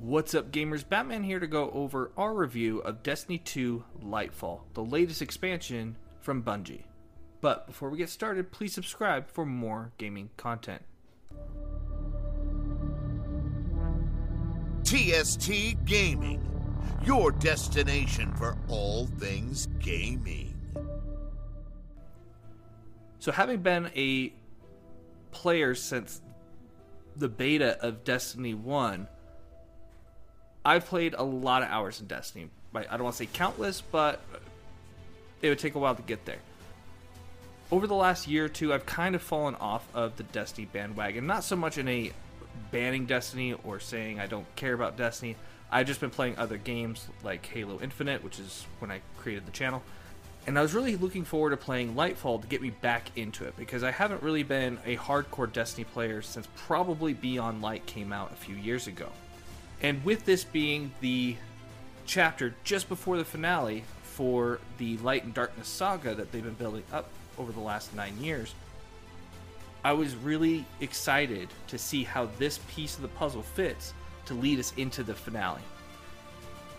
What's up, gamers? Batman here to go over our review of Destiny 2 Lightfall, the latest expansion from Bungie. But before we get started, please subscribe for more gaming content. TST Gaming, your destination for all things gaming. So, having been a player since the beta of Destiny 1, I've played a lot of hours in Destiny. I don't want to say countless, but it would take a while to get there. Over the last year or two, I've kind of fallen off of the Destiny bandwagon. Not so much in a banning Destiny or saying I don't care about Destiny. I've just been playing other games like Halo Infinite, which is when I created the channel. And I was really looking forward to playing Lightfall to get me back into it because I haven't really been a hardcore Destiny player since probably Beyond Light came out a few years ago. And with this being the chapter just before the finale for the Light and Darkness saga that they've been building up over the last nine years, I was really excited to see how this piece of the puzzle fits to lead us into the finale.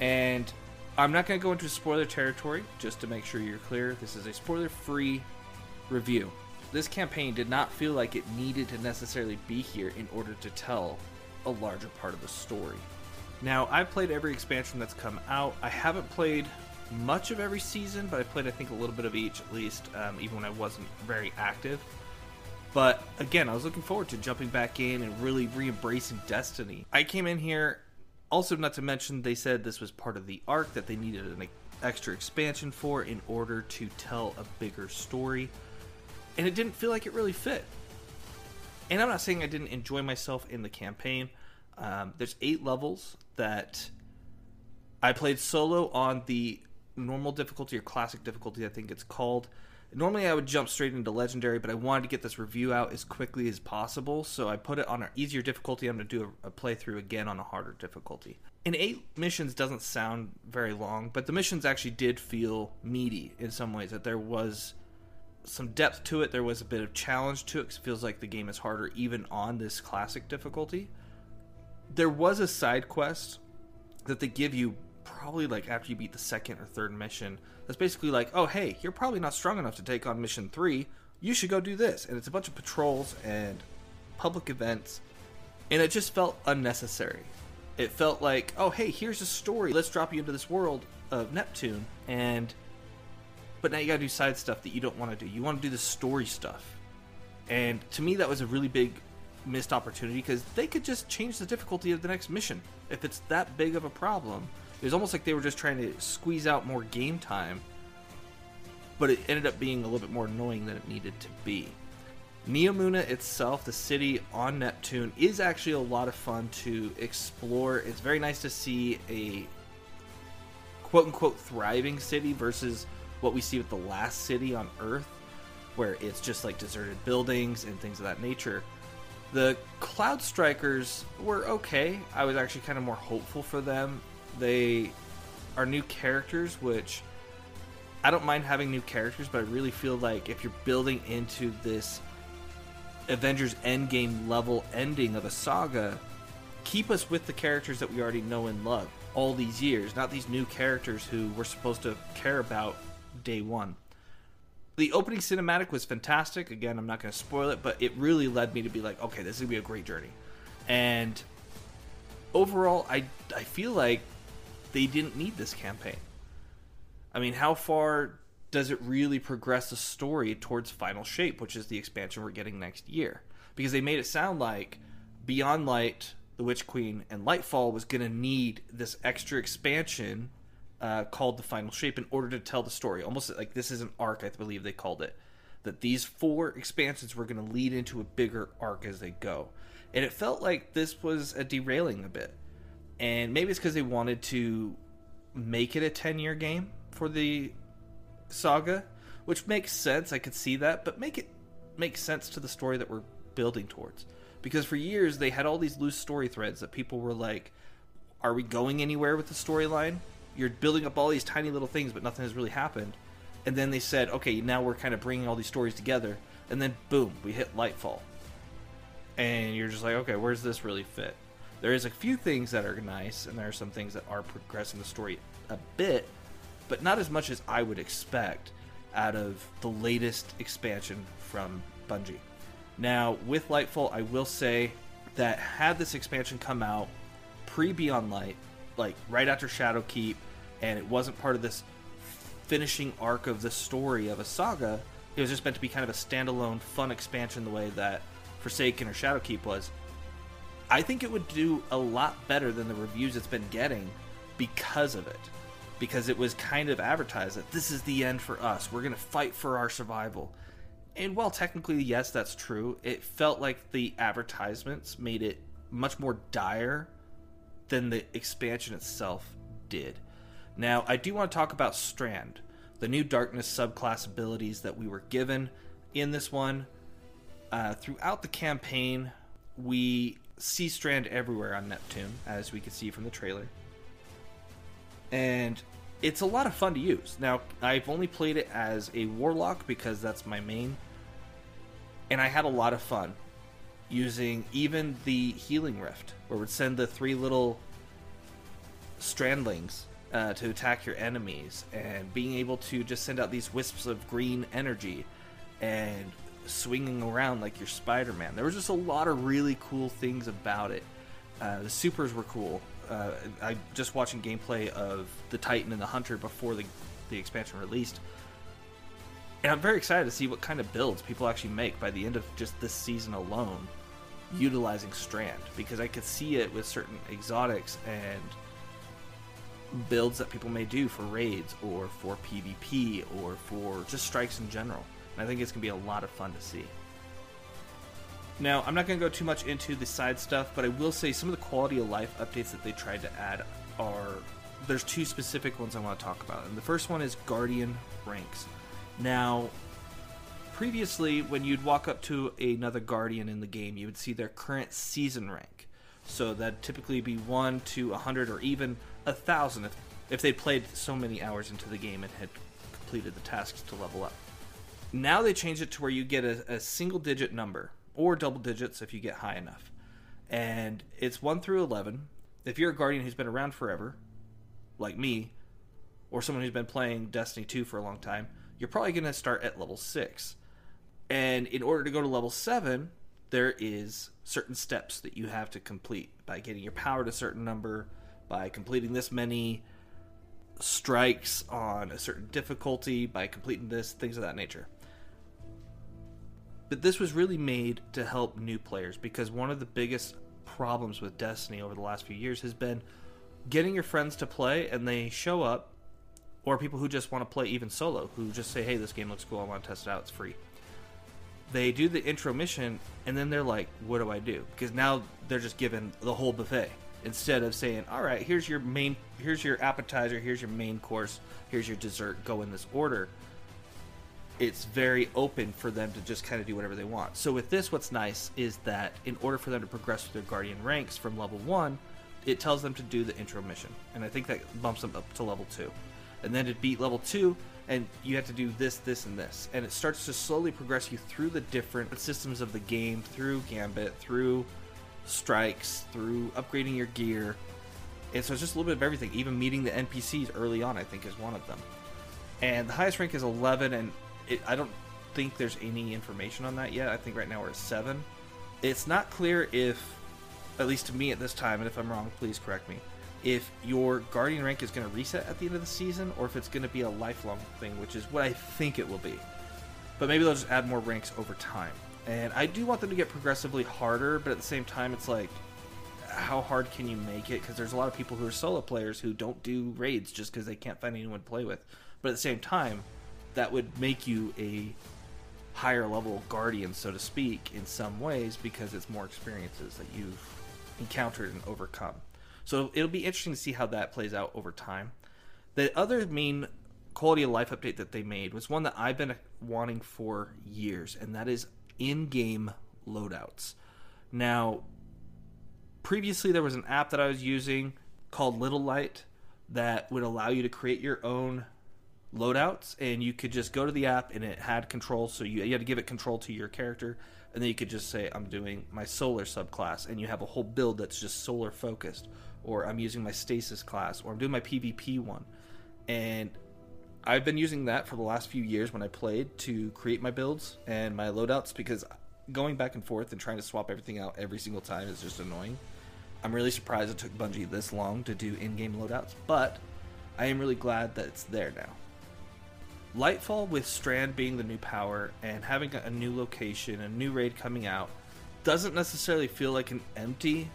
And I'm not going to go into spoiler territory, just to make sure you're clear. This is a spoiler free review. This campaign did not feel like it needed to necessarily be here in order to tell a larger part of the story. Now, I've played every expansion that's come out. I haven't played much of every season, but I played, I think, a little bit of each at least, um, even when I wasn't very active. But again, I was looking forward to jumping back in and really re embracing Destiny. I came in here, also, not to mention, they said this was part of the arc that they needed an extra expansion for in order to tell a bigger story. And it didn't feel like it really fit. And I'm not saying I didn't enjoy myself in the campaign. Um, there's eight levels that I played solo on the normal difficulty or classic difficulty, I think it's called. Normally, I would jump straight into legendary, but I wanted to get this review out as quickly as possible, so I put it on an easier difficulty. I'm going to do a, a playthrough again on a harder difficulty. And eight missions doesn't sound very long, but the missions actually did feel meaty in some ways. That there was some depth to it, there was a bit of challenge to it. It feels like the game is harder even on this classic difficulty. There was a side quest that they give you probably like after you beat the second or third mission that's basically like oh hey you're probably not strong enough to take on mission three. You should go do this. And it's a bunch of patrols and public events. And it just felt unnecessary. It felt like oh hey here's a story. Let's drop you into this world of neptune. And but now you gotta do side stuff that you don't want to do you want to do the story stuff and to me that was a really big missed opportunity because they could just change the difficulty of the next mission if it's that big of a problem it was almost like they were just trying to squeeze out more game time, but it ended up being a little bit more annoying than it needed to be. Neomuna itself, the city on Neptune, is actually a lot of fun to explore. It's very nice to see a quote unquote thriving city versus what we see with the last city on Earth, where it's just like deserted buildings and things of that nature. The Cloud Striders were okay. I was actually kind of more hopeful for them they are new characters, which I don't mind having new characters, but I really feel like if you're building into this Avengers Endgame level ending of a saga, keep us with the characters that we already know and love all these years, not these new characters who we're supposed to care about day one. The opening cinematic was fantastic. Again, I'm not going to spoil it, but it really led me to be like, okay, this is going to be a great journey. And overall, I, I feel like they didn't need this campaign. I mean, how far does it really progress the story towards Final Shape, which is the expansion we're getting next year? Because they made it sound like Beyond Light, The Witch Queen, and Lightfall was going to need this extra expansion uh, called the Final Shape in order to tell the story. Almost like this is an arc, I believe they called it. That these four expansions were going to lead into a bigger arc as they go. And it felt like this was a derailing a bit and maybe it's because they wanted to make it a 10 year game for the saga which makes sense i could see that but make it make sense to the story that we're building towards because for years they had all these loose story threads that people were like are we going anywhere with the storyline you're building up all these tiny little things but nothing has really happened. And then they said okay now we're kind of bringing all these stories together. And then boom we hit lightfall. And you're just like okay where's this really fit? There is a few things that are nice, and there are some things that are progressing the story a bit, but not as much as I would expect out of the latest expansion from Bungie. Now, with Lightfall, I will say that had this expansion come out pre Beyond Light, like right after Shadowkeep, and it wasn't part of this finishing arc of the story of a saga, it was just meant to be kind of a standalone, fun expansion the way that Forsaken or Shadowkeep was. I think it would do a lot better than the reviews it's been getting because of it. Because it was kind of advertised that this is the end for us. We're going to fight for our survival. And while technically, yes, that's true, it felt like the advertisements made it much more dire than the expansion itself did. Now, I do want to talk about Strand, the new Darkness subclass abilities that we were given in this one. Uh, throughout the campaign, we see Strand everywhere on Neptune, as we can see from the trailer. And it's a lot of fun to use. Now, I've only played it as a Warlock because that's my main. And I had a lot of fun using even the Healing Rift, where it would send the three little Strandlings uh, to attack your enemies, and being able to just send out these wisps of green energy and swinging around like your Spider Man. There was just a lot of really cool things about it. Uh, the supers were cool. Uh, I just watching gameplay of the Titan and the Hunter before the the expansion released, and I'm very excited to see what kind of builds people actually make by the end of just this season alone, utilizing Strand because I could see it with certain exotics and builds that people may do for raids or for PvP or for just strikes in general. And I think it's going to be a lot of fun to see. Now, I'm not going to go too much into the side stuff, but I will say some of the quality of life updates that they tried to add are. There's two specific ones I want to talk about. And the first one is Guardian ranks. Now, previously, when you'd walk up to another Guardian in the game, you would see their current season rank. So that'd typically be 1 to 100 or even a 1,000 if, if they played so many hours into the game and had completed the tasks to level up. Now they changed it to where you get a, a single digit number or double digits if you get high enough. And it's 1 through 11. If you're a guardian who's been around forever, like me, or someone who's been playing Destiny 2 for a long time, you're probably going to start at level 6. And in order to go to level 7, there is certain steps that you have to complete by getting your power to a certain number, by completing this many strikes on a certain difficulty, by completing this, things of that nature. But this was really made to help new players because one of the biggest problems with Destiny over the last few years has been getting your friends to play and they show up, or people who just want to play even solo, who just say, hey, this game looks cool, I want to test it out, it's free. They do the intro mission and then they're like, what do I do? Because now they're just given the whole buffet instead of saying, all right, here's your main, here's your appetizer, here's your main course, here's your dessert, go in this order it's very open for them to just kind of do whatever they want. So with this, what's nice is that in order for them to progress with their guardian ranks from level one, it tells them to do the intro mission, and I think that bumps them up to level two, and then to beat level two, and you have to do this, this, and this, and it starts to slowly progress you through the different systems of the game, through Gambit, through strikes, through upgrading your gear, and so it's just a little bit of everything. Even meeting the NPCs early on, I think, is one of them. And the highest rank is 11, and it, I don't think there's any information on that yet. I think right now we're at seven. It's not clear if, at least to me at this time, and if I'm wrong, please correct me, if your guardian rank is going to reset at the end of the season or if it's going to be a lifelong thing, which is what I think it will be. But maybe they'll just add more ranks over time. And I do want them to get progressively harder, but at the same time, it's like, how hard can you make it? Because there's a lot of people who are solo players who don't do raids just because they can't find anyone to play with. But at the same time, that would make you a higher level guardian, so to speak, in some ways because it's more experiences that you've encountered and overcome. So it'll be interesting to see how that plays out over time. The other main quality of life update that they made was one that I've been wanting for years, and that is in game loadouts. Now, previously there was an app that I was using called Little Light that would allow you to create your own loadouts, and you could just go to the app and it had control. So you, you had to give it control to your character, and then you could just say, "I'm doing my solar subclass," and you have a whole build that's just solar focused, or I'm using my stasis class, or I'm doing my PvP one, and I've been using that for the last few years when I played to create my builds and my loadouts because going back and forth and trying to swap everything out every single time is just annoying. I'm really surprised it took Bungie this long to do in-game loadouts, but I am really glad that it's there now. Lightfall with Strand being the new power and having a new location, a new raid coming out, doesn't necessarily feel like an empty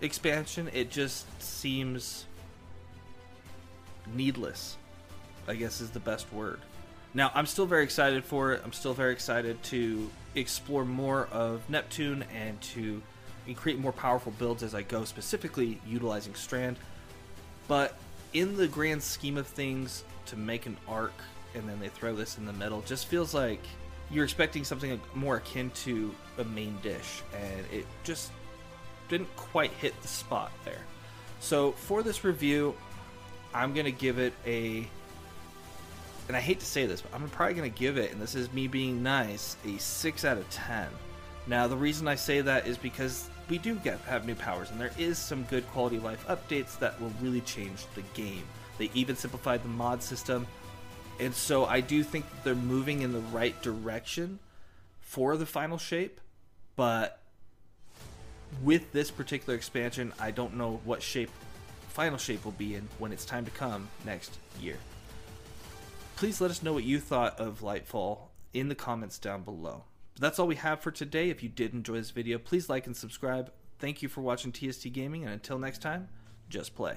expansion. It just seems needless. I guess is the best word. Now, I'm still very excited for it. I'm still very excited to explore more of Neptune and to create more powerful builds as I go, specifically utilizing Strand. But in the grand scheme of things, to make an arc and then they throw this in the middle just feels like you're expecting something more akin to a main dish, and it just didn't quite hit the spot there. So for this review, I'm gonna give it a and I hate to say this, but I'm probably to give it, and this is me being nice, a 6 out of 10. Now, the reason I say that is because we do get have new powers, and there is some good quality life updates that will really change the game. They even simplified the mod system, and so I do think they're moving in the right direction for the final shape, but with this particular expansion, I don't know what shape final shape will be in when it's time to come next year please let us know what you thought of Lightfall in the comments down below. But that's all we have for today. If you did enjoy this video, please like and subscribe. Thank you for watching TST Gaming, and until next time, just play.